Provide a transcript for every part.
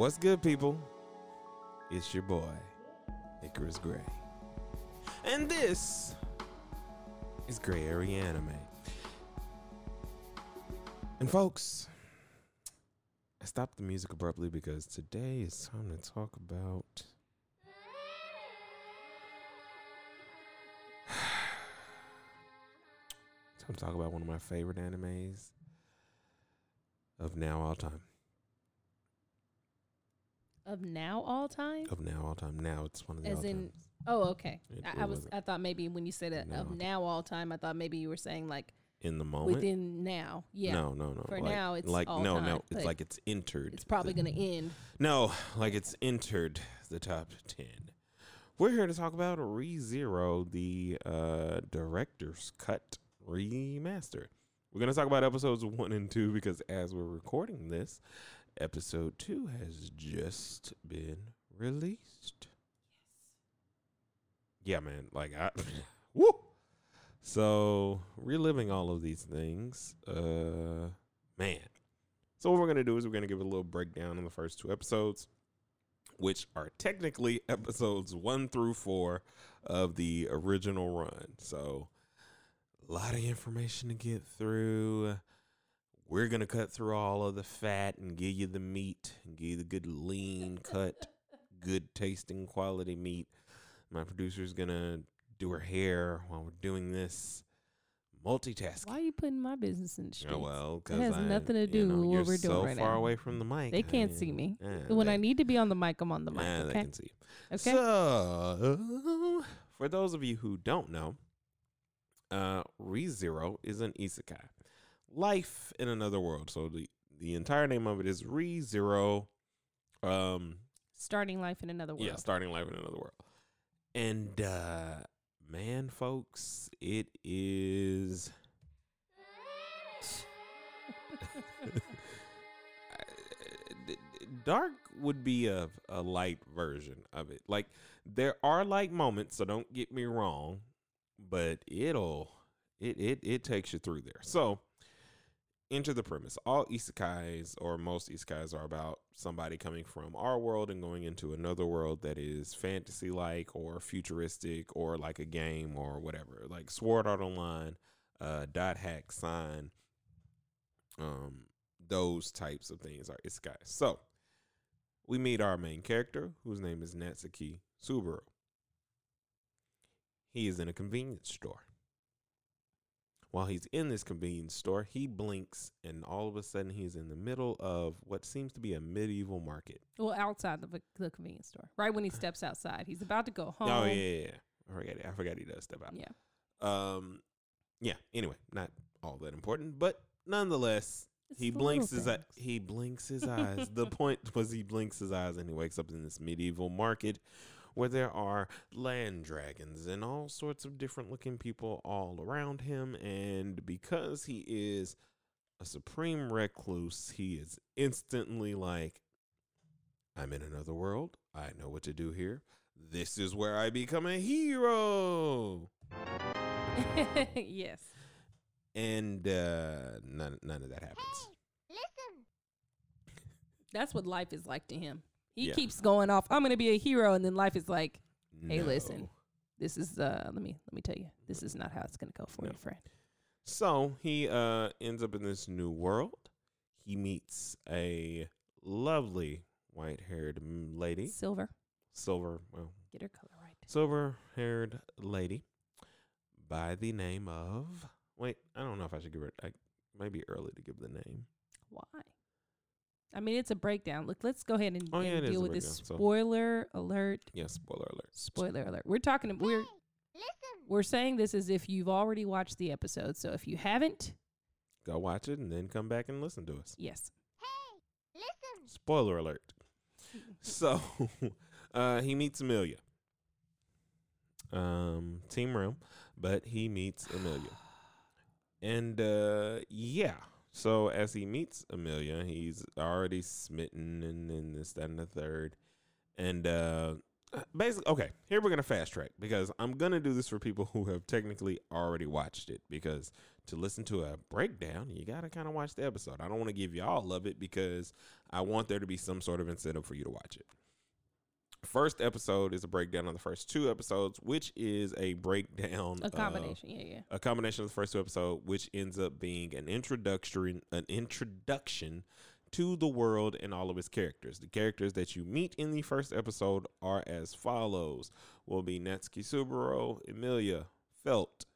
What's good, people? It's your boy, Icarus Gray. And this is Gray Area Anime. And folks, I stopped the music abruptly because today is time to talk about. time to talk about one of my favorite animes of now all time. Of now all time? Of now all time. Now it's one of the As in times. Oh, okay. It- I, it I was. I thought maybe when you said that of now all time, I thought maybe you were saying like in the moment. within now. Yeah. No, no, no. For like, now, it's like all no, time, no. It's like it's entered. It's probably the- gonna end. No, like it's entered the top 10. We're here to talk about ReZero, the uh, director's cut remaster. We're going to talk about episodes one and two because as we're recording this, episode two has just been released. Yes. Yeah, man. Like, I, woo! So, reliving all of these things, uh, man. So what we're gonna do is we're gonna give a little breakdown on the first two episodes, which are technically episodes one through four of the original run. So a lot of information to get through. We're gonna cut through all of the fat and give you the meat and give you the good lean cut, good tasting quality meat. My producer's gonna do her hair while we're doing this. Multitasking. Why are you putting my business in the streets? Oh well, It because has nothing to do know, with what we're doing so right far now. away from the mic. They can't I see me. yeah, when they, I need to be on the mic, I'm on the mic. yeah, they can see. you. Okay. So, for those of you who don't know, uh, ReZero is an isekai, life in another world. So the the entire name of it is ReZero. Um, Starting life in another world. yeah, starting life in another world. And uh man, folks, it is Dark would be a, a light version of it. Like there are light moments, so don't get me wrong, but it'll it it it takes you through there. So enter the premise. All isekais or most isekais are about somebody coming from our world and going into another world that is fantasy like or futuristic or like a game or whatever. Like Sword Art Online, uh dot hack sign, um those types of things are isekais. So we meet our main character, whose name is Natsuki Subaru. He is in a convenience store. While he's in this convenience store, he blinks, and all of a sudden, he's in the middle of what seems to be a medieval market. Well, outside the, the convenience store. Right when he steps outside, he's about to go home. Oh yeah, yeah, yeah. I forgot. I forgot he does step out. Yeah. Um, yeah. Anyway, not all that important, but nonetheless, It's he blinks his eye, he blinks his eyes. the point was he blinks his eyes and he wakes up in this medieval market where there are land dragons and all sorts of different looking people all around him and because he is a supreme recluse, he is instantly like I'm in another world. I know what to do here. This is where I become a hero. yes. And uh none none of that happens. Listen. That's what life is like to him. He Yeah. keeps going off. I'm gonna be a hero, and then life is like, Hey, No. listen. this is uh. Let me let me tell you, this is not how it's gonna go for No. you, friend. So he uh ends up in this new world. He meets a lovely white-haired lady, Silver, silver, well, get her color right. silver-haired lady by the name of. Wait, I don't know if I should give her. I might be early to give the name. Why? I mean, it's a breakdown. Look, let's go ahead and, Oh, yeah, and deal a with this breakdown, so- spoiler alert. Yes, spoiler alert. Spoiler alert. We're talking. We're we're saying this as if you've already watched the episode. So if you haven't, Go watch it and then come back and listen to us. yes. Hey, listen. Spoiler alert. So, uh, he meets Amelia. Um, Team Room, but he meets Amelia. And uh, yeah, so as he meets Amelia, he's already smitten and then this, that, and the third. And uh, Basically, okay. Here we're gonna fast track because I'm gonna do this for people who have technically already watched it. Because to listen to a breakdown, you gotta kind of watch the episode. I don't want to give you all of it because I want there to be some sort of incentive for you to watch it. First episode is a breakdown of the first two episodes, which is a breakdown A of- combination. yeah, yeah. a combination of the first two episodes, which ends up being an introduction, an introduction to the world and all of its characters. The characters that you meet in the first episode are as follows: will be Natsuki Subaru, Emilia, Felt,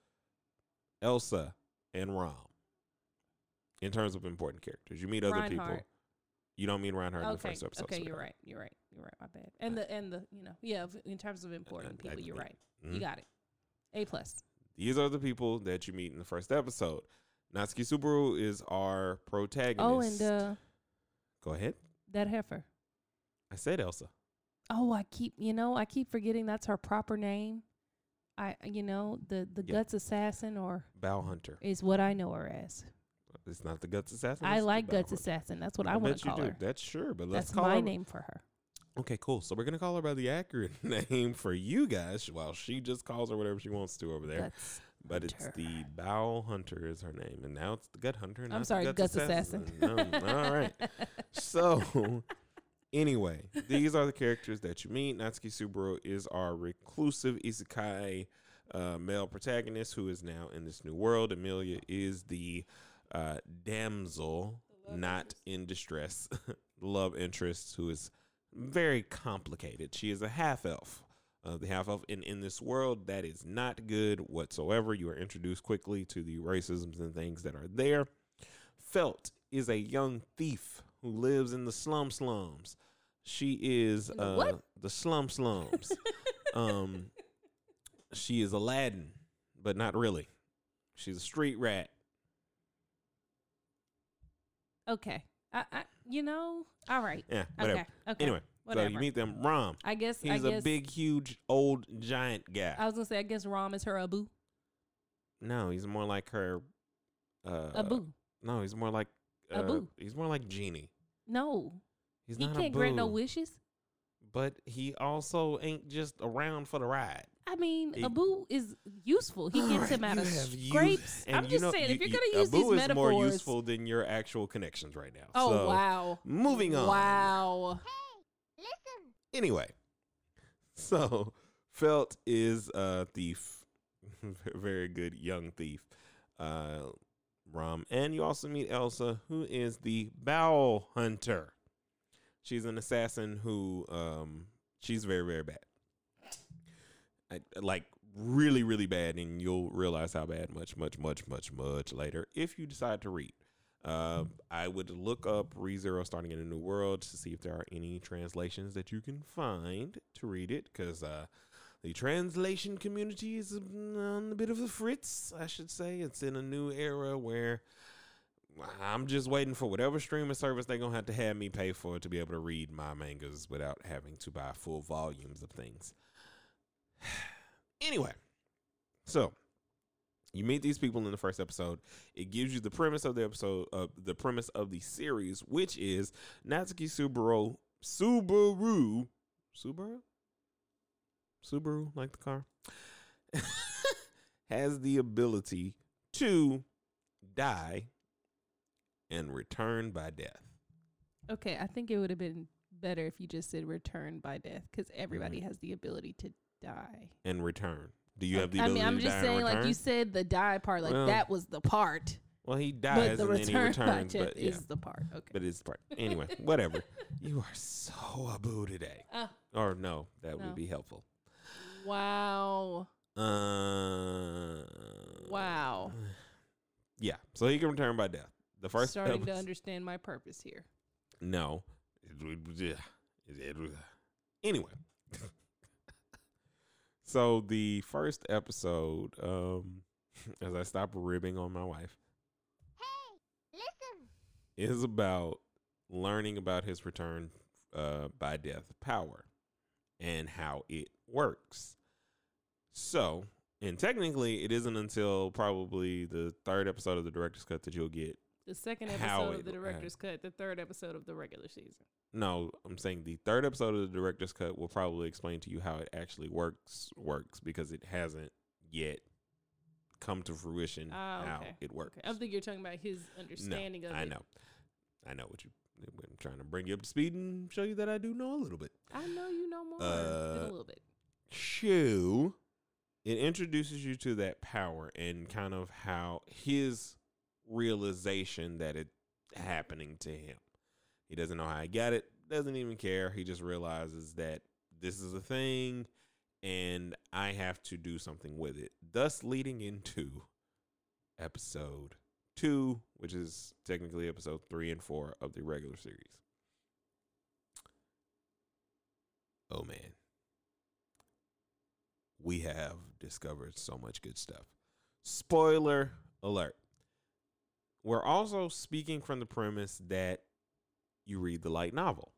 Elsa, and Rom. In terms of important characters, you meet other people. You don't meet Reinhard in the first episode. Okay, so you're right. You're right. You're right. My bad. And the and the you know yeah. In terms of important people, you're right. Mhm. You got it. A plus. These are the people that you meet in the first episode. Natsuki Subaru is our protagonist. Oh, and uh, go ahead. that heifer. I said Elsa. Oh, I keep you know I keep forgetting that's her proper name. I you know the the Yeah. guts assassin or Bowel Hunter. is what I know her as. It's not the Guts Assassin. I like guts Hunter. assassin. That's what I, I want to call do. her. That's sure, but let's That's call my her. name for her. Okay, cool. So we're gonna call her by the accurate name for you guys, while she just calls her whatever she wants to over there. Guts. but it's the Bowel Hunter is her name, and now it's the Gut Hunter. I'm sorry, Guts, guts assassin. No, all right. So, anyway, these are the characters that you meet. Natsuki Subaru is our reclusive isekai uh, male protagonist who is now in this new world. Amelia is the uh, damsel, not in distress, love interest who is very complicated. She is a half elf. Uh, the half elf in, in this world that is not good whatsoever. You are introduced quickly to the racisms and things that are there. Felt is a young thief who lives in the slum slums. She is the uh, the slum slums. um, she is Aladdin, but not really. She's a street rat. okay. I, I you know all right. Yeah, whatever. Okay. Okay. Anyway, whatever. so you meet them. Rom. I guess I He's guess a big, huge, old giant guy. I was gonna say I guess Rom is her Abu. no, he's more like her. Uh, Abu. No, he's more like. Uh, Abu. He's more like Genie. No. He's he not can't grant no wishes. But he also ain't just around for the ride. I mean, He- Abu is useful. He gets him out of have used- scrapes. I'm just know- saying, you- if you're gonna use Abu these is metaphors, more useful than your actual connections right now. oh So, wow, Moving on. wow. Anyway, so Felt is a thief, very good young thief. Uh, Rom, and you also meet Elsa, who is the Bowel Hunter. She's an assassin who, um, she's very very bad. Like really really bad, and you'll realize how bad much much much much much later if you decide to read. Uh, I would look up ReZero starting in a new world to see if there are any translations that you can find to read it because uh, the translation community is on a bit of a fritz, I should say. It's in a new era where I'm just waiting for whatever streaming service they're going to have to have me pay for to be able to read my mangas without having to buy full volumes of things. Anyway, so you meet these people in the first episode. It gives you the premise of the episode, uh, the premise of the series, which is Natsuki Subaru, Subaru, Subaru, Subaru, like the car, has the ability to die and return by death. Okay, I think it would have been better if you just said return by death because everybody Mm-hmm. has the ability to die. And return. Do you have the I ability mean, I'm to just die saying, like return? you said, the die part, like Well, that was the part, well, he dies but the and then he return returns. death But yeah, is the part. Okay. but it's part. Anyway, whatever. You are so abu today. Ah, Or no, that No. would be helpful. wow. Uh, Wow. Yeah, so he can return by death. The first Starting to episode- understand my purpose here. No. It would- It- it Anyway. So the first episode, um, as I stop ribbing on my wife, is about learning about his return uh, by death power and how it works. So, and technically, it isn't until probably the third episode of the director's cut that you'll get The second episode of the director's cut, the third episode of the regular season. No, I'm saying the third episode of the director's cut will probably explain to you how it actually works works because it hasn't yet come to fruition Ah, how okay. it works. Okay. I think you're talking about his understanding no, of I it. know. I know what you I'm trying to bring you up to speed and show you that I do know a little bit. I know you know more than Uh, a little bit. Shoo, it introduces you to that power and kind of how his realization that it happening to him. He doesn't know how he got it, doesn't even care. He just realizes that this is a thing and I have to do something with it. Thus leading into episode 2, which is technically episode 3 and 4 of the regular series. Oh man we have discovered so much good stuff. Spoiler alert. We're also speaking from the premise that you read the light novel.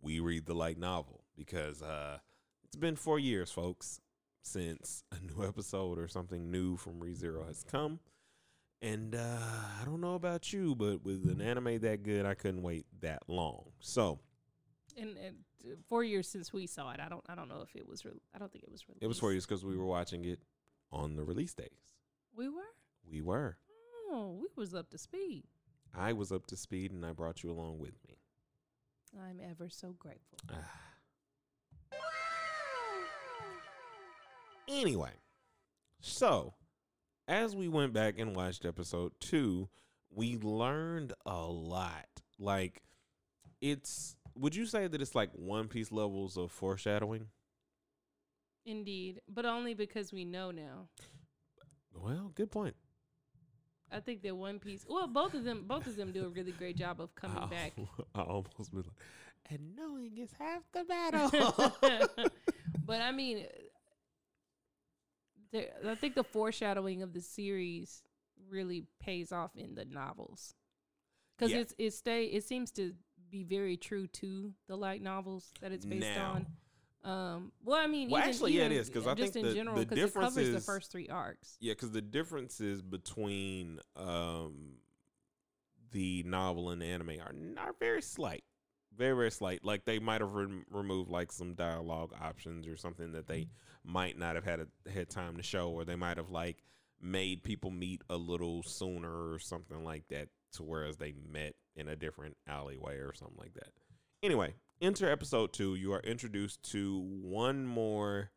We read the light novel because uh, it's been four years, folks, since a new episode or something new from ReZero has come. And uh, I don't know about you, but with an anime that good, I couldn't wait that long. So And, and uh, four years since we saw it, I don't I don't know if it was. Re- I don't think it was released. it was four years because we were watching it on the release days. We were. We were. Oh, we was up to speed. I was up to speed and I brought you along with me. I'm ever so grateful. Ah. anyway, so as we went back and watched episode two, we learned a lot. Like, it's, would you say that it's like One Piece levels of foreshadowing? Indeed, but only because we know now. Well, good point. I think that One Piece. Well, both of them, both of them do a really great job of coming I, back. I almost be like, and knowing is half the battle. but I mean, there, I think the foreshadowing of the series really pays off in the novels because Yeah. it's it stay it seems to be very true to the light novels that it's based Now- on. Um, well, I mean, Well, even- actually, yeah, it even is, 'cause I just think in the- general the because it difference covers the first three arcs. Yeah, because the differences between um, the novel and the anime are are very slight, very very slight. Like they might have rem- removed like some dialogue options or something that they might not have had a, had time to show, or they might have like made people meet a little sooner or something like that, to whereas they met in a different alleyway or something like that. Anyway, enter episode two. You are introduced to one more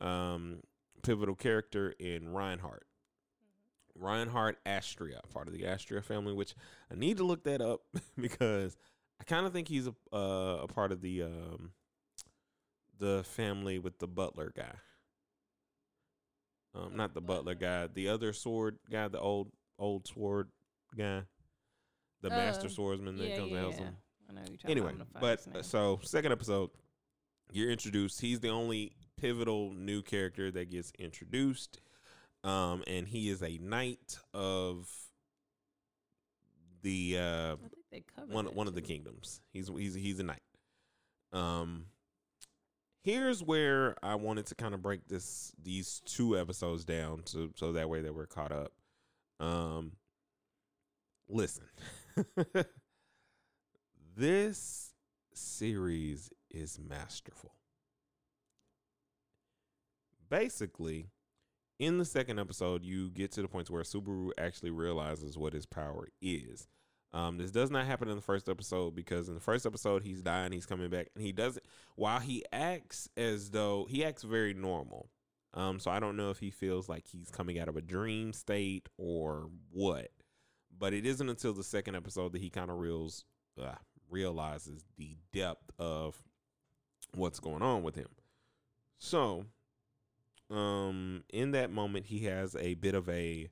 um, pivotal character in Reinhard. Reinhard Astrea, part of the Astrea family, which I need to look that up because I kind of think he's a uh, a part of the um, the family with the butler guy. Um, not the butler guy, the other sword guy, the old old sword guy, the master Uh, swordsman that yeah, comes yeah, and helps yeah. him know talking anyway, but uh, so second episode, you're introduced. He's the only pivotal new character that gets introduced, um, and he is a knight of the uh, I think they covered one one of the kingdoms. He's he's he's a knight. Um, here's where I wanted to kind of break this these two episodes down so so that way that we're caught up. Um, listen, this series is masterful. Basically, in the second episode, you get to the point where Subaru actually realizes what his power is. Um, this does not happen in the first episode because in the first episode he's dying, he's coming back, and he doesn't. While he acts as though he acts very normal, um, so I don't know if he feels like he's coming out of a dream state or what. But it isn't until the second episode that he kind of reals uh, realizes the depth of what's going on with him. So, um, in that moment, he has a bit of a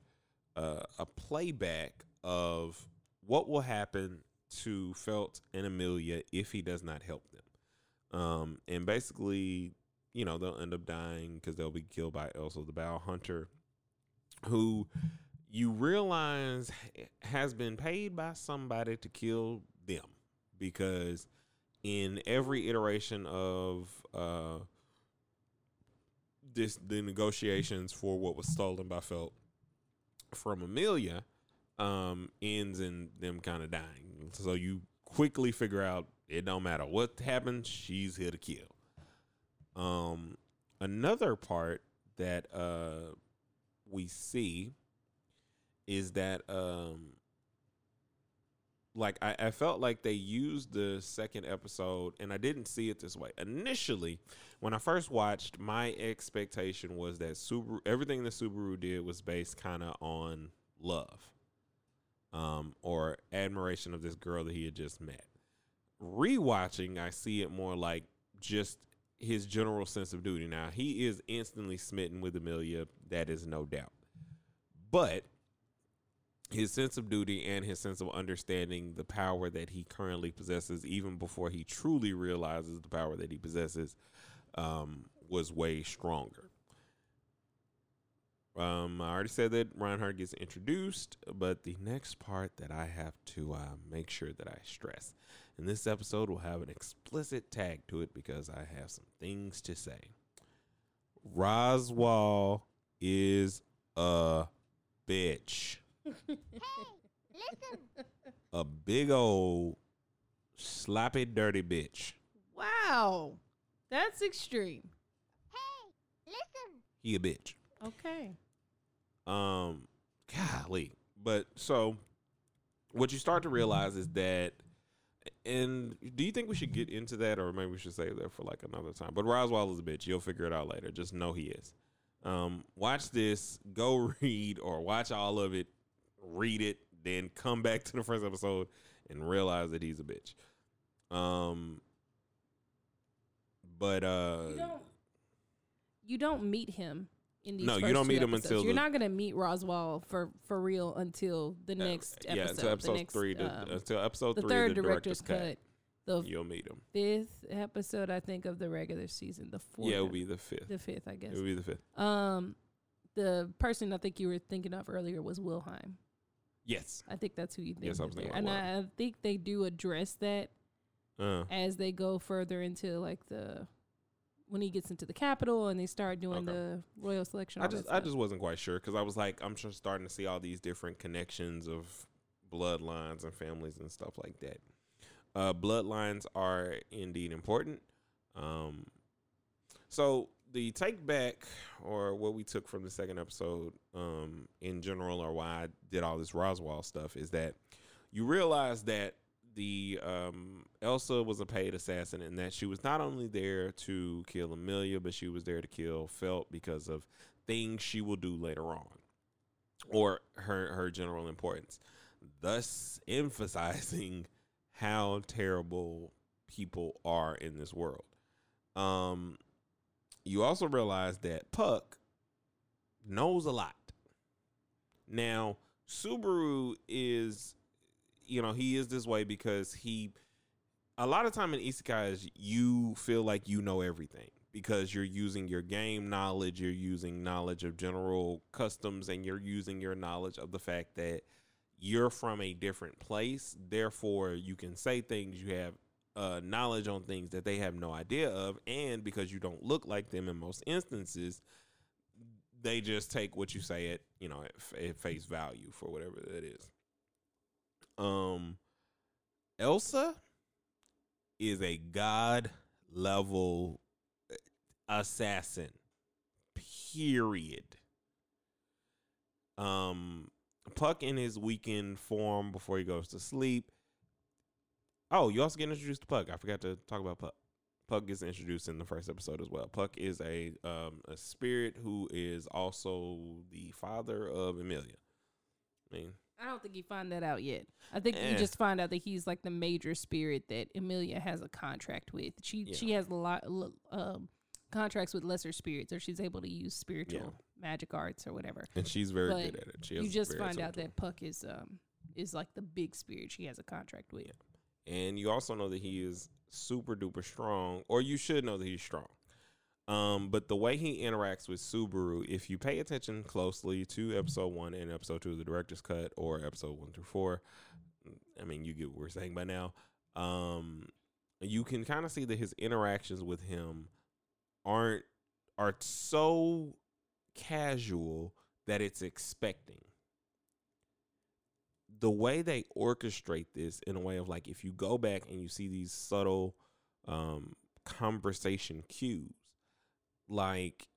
uh, a playback of what will happen to Felt and Amelia if he does not help them. Um, and basically, you know, they'll end up dying because they'll be killed by Elsa the Bowel Hunter, who you realize has been paid by somebody to kill them because in every iteration of uh, this the negotiations for what was stolen by Felt from Amelia, um, ends in them kind of dying. So you quickly figure out it don't matter what happens, she's here to kill. Um, another part that uh we see is that um like I, I felt like they used the second episode and I didn't see it this way. Initially, when I first watched, my expectation was that Subaru everything that Subaru did was based kind of on love. Um, or admiration of this girl that he had just met. Rewatching, I see it more like just his general sense of duty. Now, he is instantly smitten with Amelia, that is no doubt. But his sense of duty and his sense of understanding the power that he currently possesses, even before he truly realizes the power that he possesses, um, was way stronger. Um, I already said that Reinhard gets introduced, but the next part that I have to uh, make sure that I stress, and this episode will have an explicit tag to it because I have some things to say. Roswaal is a bitch. Hey, listen. A big old sloppy, dirty bitch. Wow. That's extreme. Hey, listen. He a bitch. Okay. Um, golly. But so, what you start to realize is that, and do you think we should get into that, or maybe we should save that for like another time? But Roswaal is a bitch. You'll figure it out later. Just know he is. Um, watch this. Go read or watch all of it. Read it, then come back to the first episode and realize that he's a bitch. Um, but uh, You don't you don't meet him in these No, you don't meet him episodes. until You're the- not gonna meet Roswaal for for real until the uh, next yeah, episode. Yeah, until episode next, three, to, um, until episode the three, third the director's cut. The You'll meet him. fifth episode, I think, of the regular season. The fourth. Yeah, it'll be the fifth. the fifth, I guess. It'll be the fifth. Um, the person I think you were thinking of earlier was Wilhelm. Yes. I think that's who you think. Yes, I was thinking And about I, I think they do address that Uh, as they go further into like the when he gets into the Capitol and they start doing the royal selection. I all that just I stuff. just wasn't quite sure because I was like I'm just starting to see all these different connections of bloodlines and families and stuff like that. Uh, bloodlines are indeed important. Um, so the take back or what we took from the second episode um, in general or why I did all this Roswaal stuff is that you realize that the um, Elsa was a paid assassin and that she was not only there to kill Amelia, but she was there to kill Felt because of things she will do later on or her her general importance, thus emphasizing how terrible people are in this world. Um, you also realize that Puck knows a lot. Now, Subaru is, you know, he is this way because he, a lot of time in isekais, you feel like you know everything because you're using your game knowledge, you're using knowledge of general customs, and you're using your knowledge of the fact that you're from a different place. Therefore, you can say things you have uh, knowledge on things that they have no idea of, and because you don't look like them in most instances, they just take what you say at you know at, at face value for whatever that is. Um, Elsa is a god level uh, assassin. Period. Um, Puck in his weekend form before he goes to sleep. Oh, you also get introduced to Puck. I forgot to talk about Puck. Puck gets introduced in the first episode as well. Puck is a um, a spirit who is also the father of Amelia. I mean, I don't think you find that out yet. I think Eh. you just find out that he's like the major spirit that Amelia has a contract with. She Yeah. she has a lot um, contracts with lesser spirits, or she's able to use spiritual magic arts or whatever. and she's very But good at it. You just find out that Puck is um is like the big spirit she has a contract with. And you also know that he is super duper strong, or you should know that he's strong. Um, but the way he interacts with Subaru, if you pay attention closely to episode one and episode two of the director's cut, or episode one through four, I mean, you get what we're saying by now. Um, you can kind of see that his interactions with him aren't are so casual that it's expecting. The way they orchestrate this in a way of like if you go back and you see these subtle um conversation cues like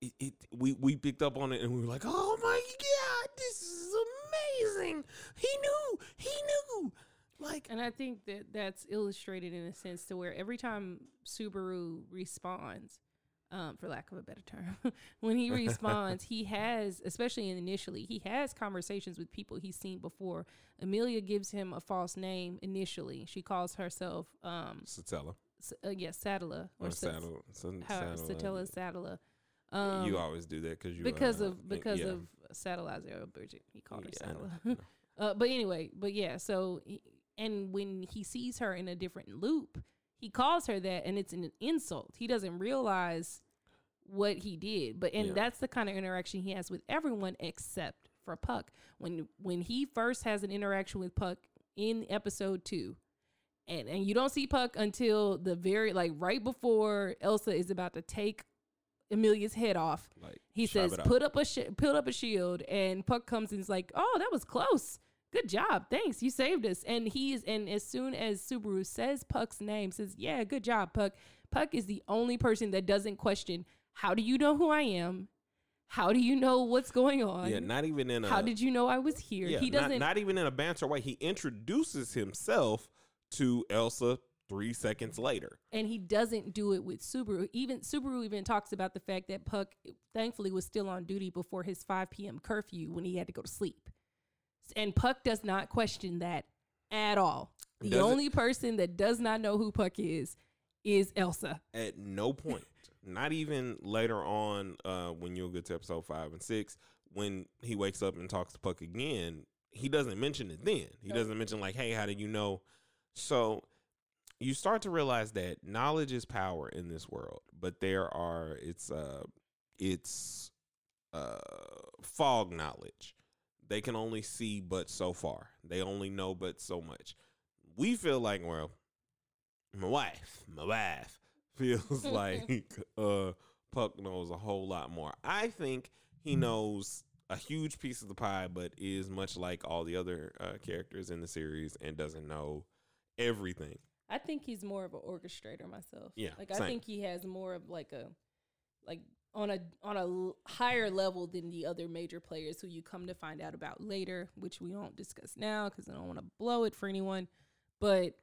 it, it we we picked up on it and we were like oh my god this is amazing. He knew he knew. Like And I think that that's illustrated in a sense to where every time Subaru responds, um, for lack of a better term, when he responds, he has, especially initially, he has conversations with people he's seen before. Amelia gives him a false name initially. She calls herself, um, Satella S- uh, yes, Satella or Sa- Saddle, San- how, Saddle, Satella Um, you always do that because you because uh, of because yeah. of Satellite Bridget. He called her Yeah, I know, Sadler. I know. Uh, but anyway, but yeah, so he- and when he sees her in a different loop, he calls her that, and it's an insult. He doesn't realize what he did, but and Yeah. that's the kind of interaction he has with everyone except for Puck. When when he first has an interaction with Puck in episode two, and and you don't see Puck until the very like right before Elsa is about to take Amelia's head off. like He says, "Put up a sh- put up a shield," and Puck comes and is like, "Oh, that was close. Good job, thanks. You saved us." And he's and as soon as Subaru says Puck's name, says, "Yeah, good job, Puck." Puck is the only person that doesn't question, "How do you know who I am? How do you know what's going on? yeah not even in a How did you know I was here?" yeah, he not- doesn't. not, even in a banter way he introduces himself to Elsa three seconds later and he doesn't do it with Subaru. Even Subaru even talks about the fact that Puck thankfully was still on duty before his 5 p.m. curfew when he had to go to sleep. And Puck does not question that at all. The Does it- only person that does not know who Puck is is Elsa. at no point not even later on uh when you'll get to episode five and six when he wakes up and talks to puck again he doesn't mention it then. He doesn't mention like hey how did you know? So you start to realize that knowledge is power in this world but there are it's uh it's uh fog knowledge they can only see but so far. They only know but so much. We feel like well my wife my wife feels like uh puck knows a whole lot more. I think he knows a huge piece of the pie but is much like all the other uh, characters in the series and doesn't know everything. I think he's more of an orchestrator myself. Yeah, Like I think he has more of like a like on a on a higher level than the other major players who you come to find out about later, which we won't discuss now cuz I don't want to blow it for anyone. But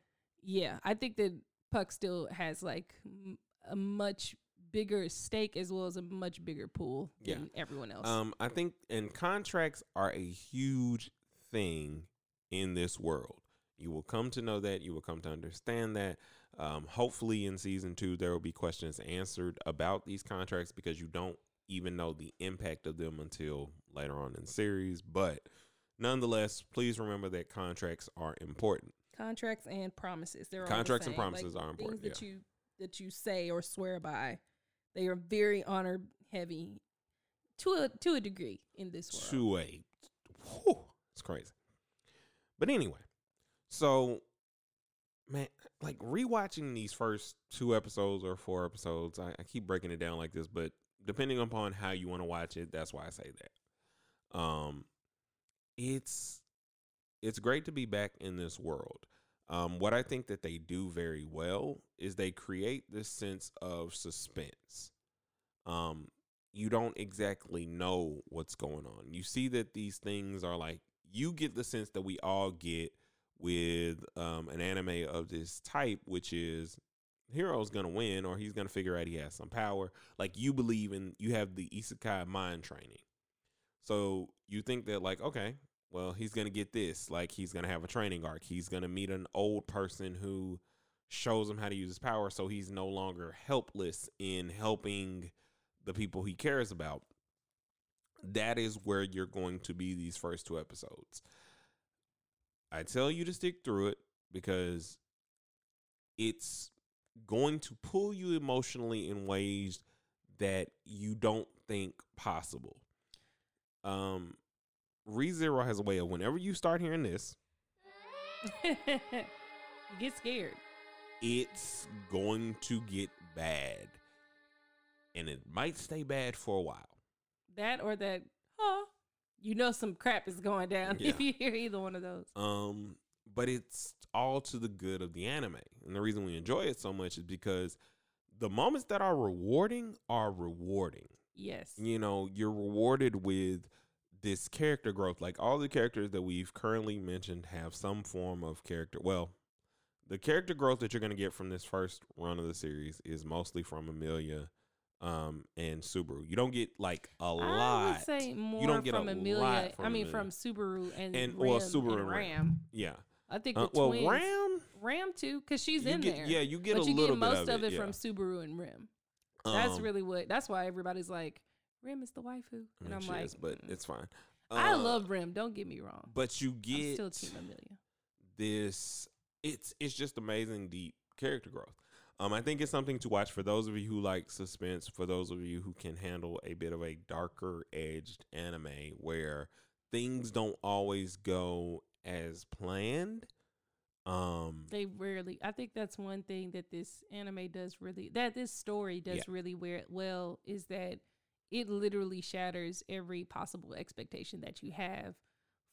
yeah, I think that Puck still has like m- a much bigger stake as well as a much bigger pool Yeah. than everyone else. Um, I think and contracts are a huge thing in this world. You will come to know that. You will come to understand that. Um, hopefully, in season two, there will be questions answered about these contracts because you don't even know the impact of them until later on in the series. But nonetheless, please remember that contracts are important. contracts and promises. They're all the Contracts and promises are important, Things that you that you say or swear by, they are very honor heavy to a to a degree in this world. to a whew, it's crazy. But anyway, so man, like rewatching these first two episodes or four episodes, I, I keep breaking it down like this, but depending upon how you want to watch it, that's why I say that. Um, it's it's great to be back in this world. Um, what I think that they do very well is they create this sense of suspense. Um, you don't exactly know what's going on. You see that these things are like you get the sense that we all get with um, an anime of this type, which is hero's gonna win or he's gonna figure out he has some power. Like you believe in, you have the isekai mind training. So you think that like okay, well he's gonna get this. Like he's gonna have a training arc. He's gonna meet an old person who shows him how to use his power, so he's no longer helpless in helping the people he cares about. That is where you're going to be these first two episodes. I tell you to stick through it because it's going to pull you emotionally in ways that you don't think possible. Um, ReZero has a way of whenever you start hearing this, you get scared. it's going to get bad. And it might stay bad for a while. That or that you know some crap is going down if you hear either one of those. Um, but it's all to the good of the anime. And the reason we enjoy it so much is because the moments that are rewarding are rewarding. Yes. You know, you're rewarded with this character growth. Like all the characters that we've currently mentioned have some form of character. Well, the character growth that you're going to get from this first run of the series is mostly from Amelia um, and Subaru. You don't get like a I lot. would say more you don't get a from Amelia. lot from I mean, Amelia. from Subaru and And- Ram well, Subaru and Ram. Ram. yeah. I think Uh, with well, twins, Ram, Ram too, because she's you in get, there. yeah, you get a of but a you get most of it, from yeah. Subaru and Rem. That's Um, really what. That's why everybody's like, Rem is the waifu, I and mean, I'm like, is, but mm. it's fine. I Uh, love Rem. Don't get me wrong. but you I'm get still Team Amelia. this. It's it's just amazing deep character growth. Um, I think it's something to watch for those of you who like suspense. For those of you who can handle a bit of a darker edged anime where things don't always go as planned. Um, They rarely. I think that's one thing that this anime does really. That this story does Yeah. really wear well is that it literally shatters every possible expectation that you have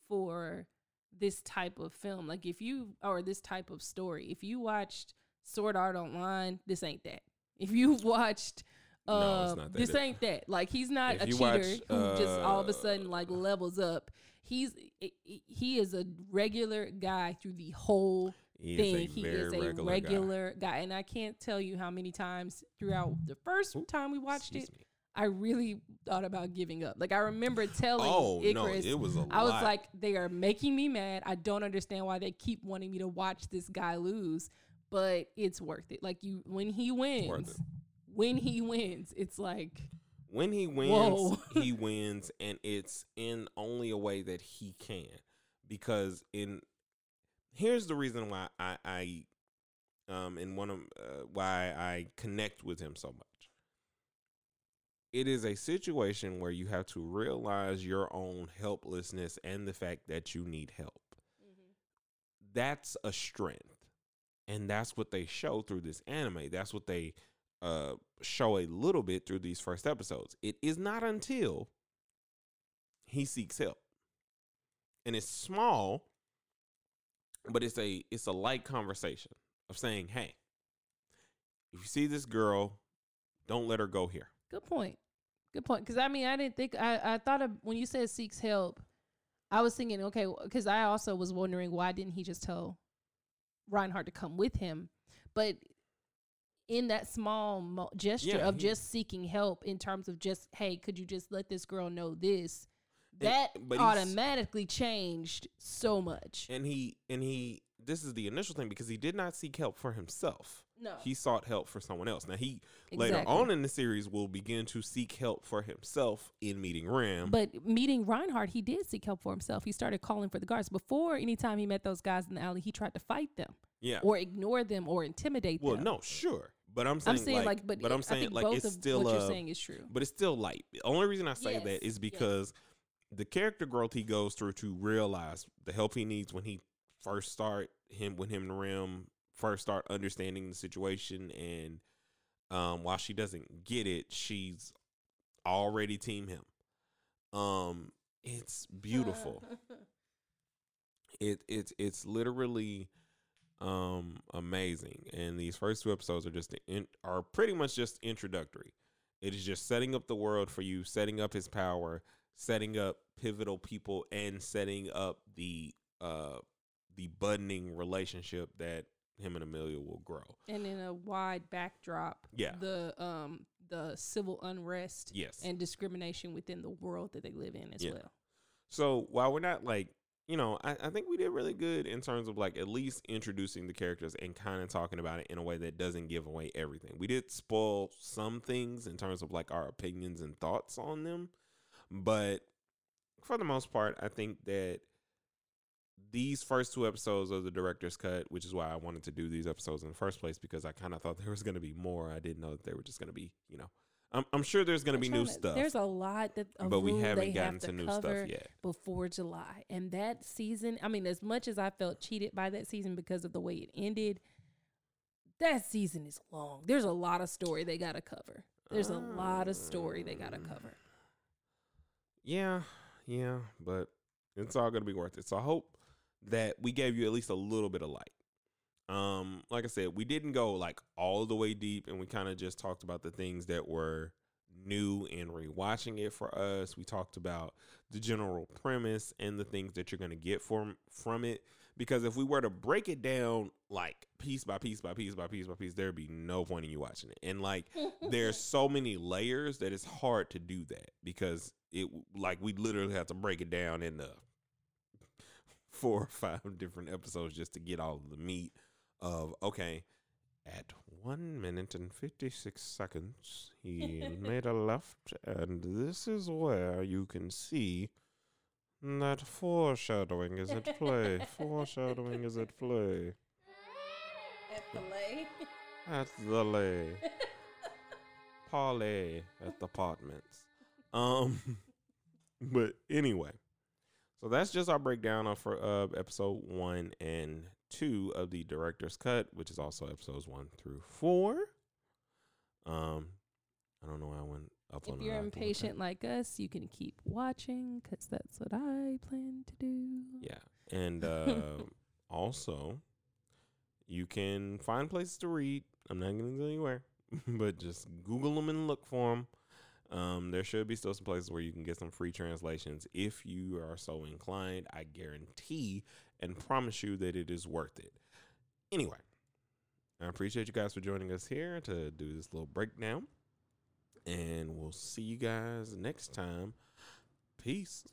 for this type of film. Like if you or this type of story. If you watched Sword Art Online, this ain't that. If you watched. No, Uh, not that. this ain't that. Like he's not If a cheater watch, who just all of a sudden uh, like levels up. He's he is a regular guy through the whole he thing. is He is a regular, regular, guy. guy. and I can't tell you how many times throughout the first Ooh, time we watched it, me. I really thought about giving up. Like I remember telling Oh no, it was a I was lot. like, they are making me mad. I don't understand why they keep wanting me to watch this guy lose, but it's worth it. Like you, when he wins, when he wins, it's like when he wins, he wins, and it's in only a way that he can. Because in here's the reason why I, I um, and one of uh, why I connect with him so much. It is a situation where you have to realize your own helplessness and the fact that you need help. That's a strength. And that's what they show through this anime. That's what they uh, show a little bit through these first episodes. It is not until he seeks help, and it's small, but it's a it's a light conversation of saying, "Hey, if you see this girl, don't let her go here." Good point. Good point. Because I mean, I didn't think I I thought of when you said seeks help, I was thinking okay, because I also was wondering why didn't he just tell Reinhard to come with him, but in that small mo- gesture Yeah, of he- just seeking help in terms of just hey, could you just let this girl know this? And- That but automatically changed so much. And he and he this is the initial thing because he did not seek help for himself. No, He sought help for someone else. Now he later on in the series will begin to seek help for himself in meeting Ram. But meeting Reinhard, he did seek help for himself. He started calling for the guards. Before, anytime he met those guys in the alley, he tried to fight them yeah. or ignore them or intimidate Well, them. Well, no, sure. But I'm saying, I'm saying like, but, but I'm saying like it's still what uh, you're saying is true. but it's still light. The only reason I say Yes, that is yes. because the character growth he goes through to realize the help he needs when he first start him when him and Rem first start understanding the situation and um while she doesn't get it, she's already team him. Um it's beautiful. it it's it's literally um amazing and these first two episodes are just in, are pretty much just introductory it is just setting up the world for you setting up his power setting up pivotal people and setting up the uh the budding relationship that him and Amelia will grow and in a wide backdrop, Yeah. the um the civil unrest yes and discrimination within the world that they live in as Yeah. well. So while we're not like, you know, I, I think we did really good in terms of like at least introducing the characters and kind of talking about it in a way that doesn't give away everything. We did spoil some things in terms of like our opinions and thoughts on them, but for the most part, I think that these first two episodes of the director's cut, which is why I wanted to do these episodes in the first place, because I kind of thought there was going to be more. I didn't know that they were just going to be, you know, I'm, I'm sure there's going to be new to- stuff, There's a lot that but we haven't gotten have to to new stuff yet. before July. And that season, I mean, as much as I felt cheated by that season because of the way it ended, that season is long. There's a lot of story they got to cover. There's a lot of story they got to Um, cover. Yeah, yeah, but it's all gonna be worth it. So I hope that we gave you at least a little bit of light. Um, like I said, we didn't go like all the way deep, and we kind of just talked about the things that were new and rewatching it for us. We talked about the general premise and the things that you're gonna get from from it. Because if we were to break it down like piece by piece by piece by piece by piece, there'd be no point in you watching it. And like there's so many layers that it's hard to do that because it like we literally have to break it down into four or five different episodes just to get all the meat of okay at one minute and 56 seconds he made a left and this is where you can see that foreshadowing is at play foreshadowing is at play At the lay. at the lay parlay at the apartments. Um, but anyway, so that's just our breakdown of for uh, episode one and two of the director's cut, which is also episodes one through four. Um, I don't know why I went up on If you're impatient like us, you can keep watching because that's what I plan to do. Yeah, and uh, also you can find places to read. I'm not going to tell you where, but just Google them and look for them. Um, there should be still some places where you can get some free translations if you are so inclined. I guarantee and promise you that it is worth it. Anyway, I appreciate you guys for joining us here to do this little breakdown, and we'll see you guys next time. Peace.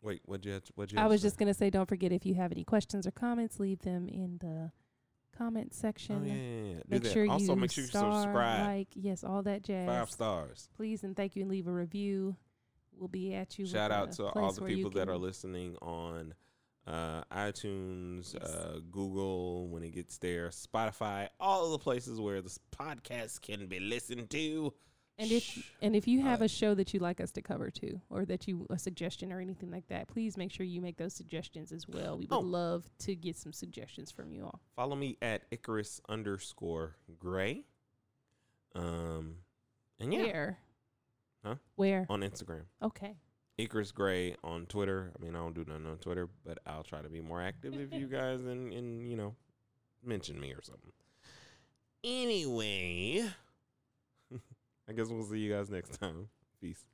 Wait, what'd you what'd you I was say? just gonna say, don't forget if you have any questions or comments, leave them in the comment Oh section. yeah, yeah, yeah. Do Make sure also you make sure you star, subscribe. like, yes, all that jazz. Five stars. Please and thank you, and leave a review. We'll be at you. Shout out to all the people that are listening on uh, iTunes, Yes. uh, Google when it gets there, Spotify, all the places where this podcast can be listened to. And if and if you have Uh, a show that you'd like us to cover too, or that you a suggestion or anything like that, please make sure you make those suggestions as well. We would Oh. love to get some suggestions from you all. Follow me at Icarus underscore Gray. Um, and yeah, Where? Huh? Where? on Instagram. Okay. Icarus Gray on Twitter. I mean, I don't do nothing on Twitter, but I'll try to be more active if you guys and, and you know mention me or something. Anyway, I guess we'll see you guys next time. Peace.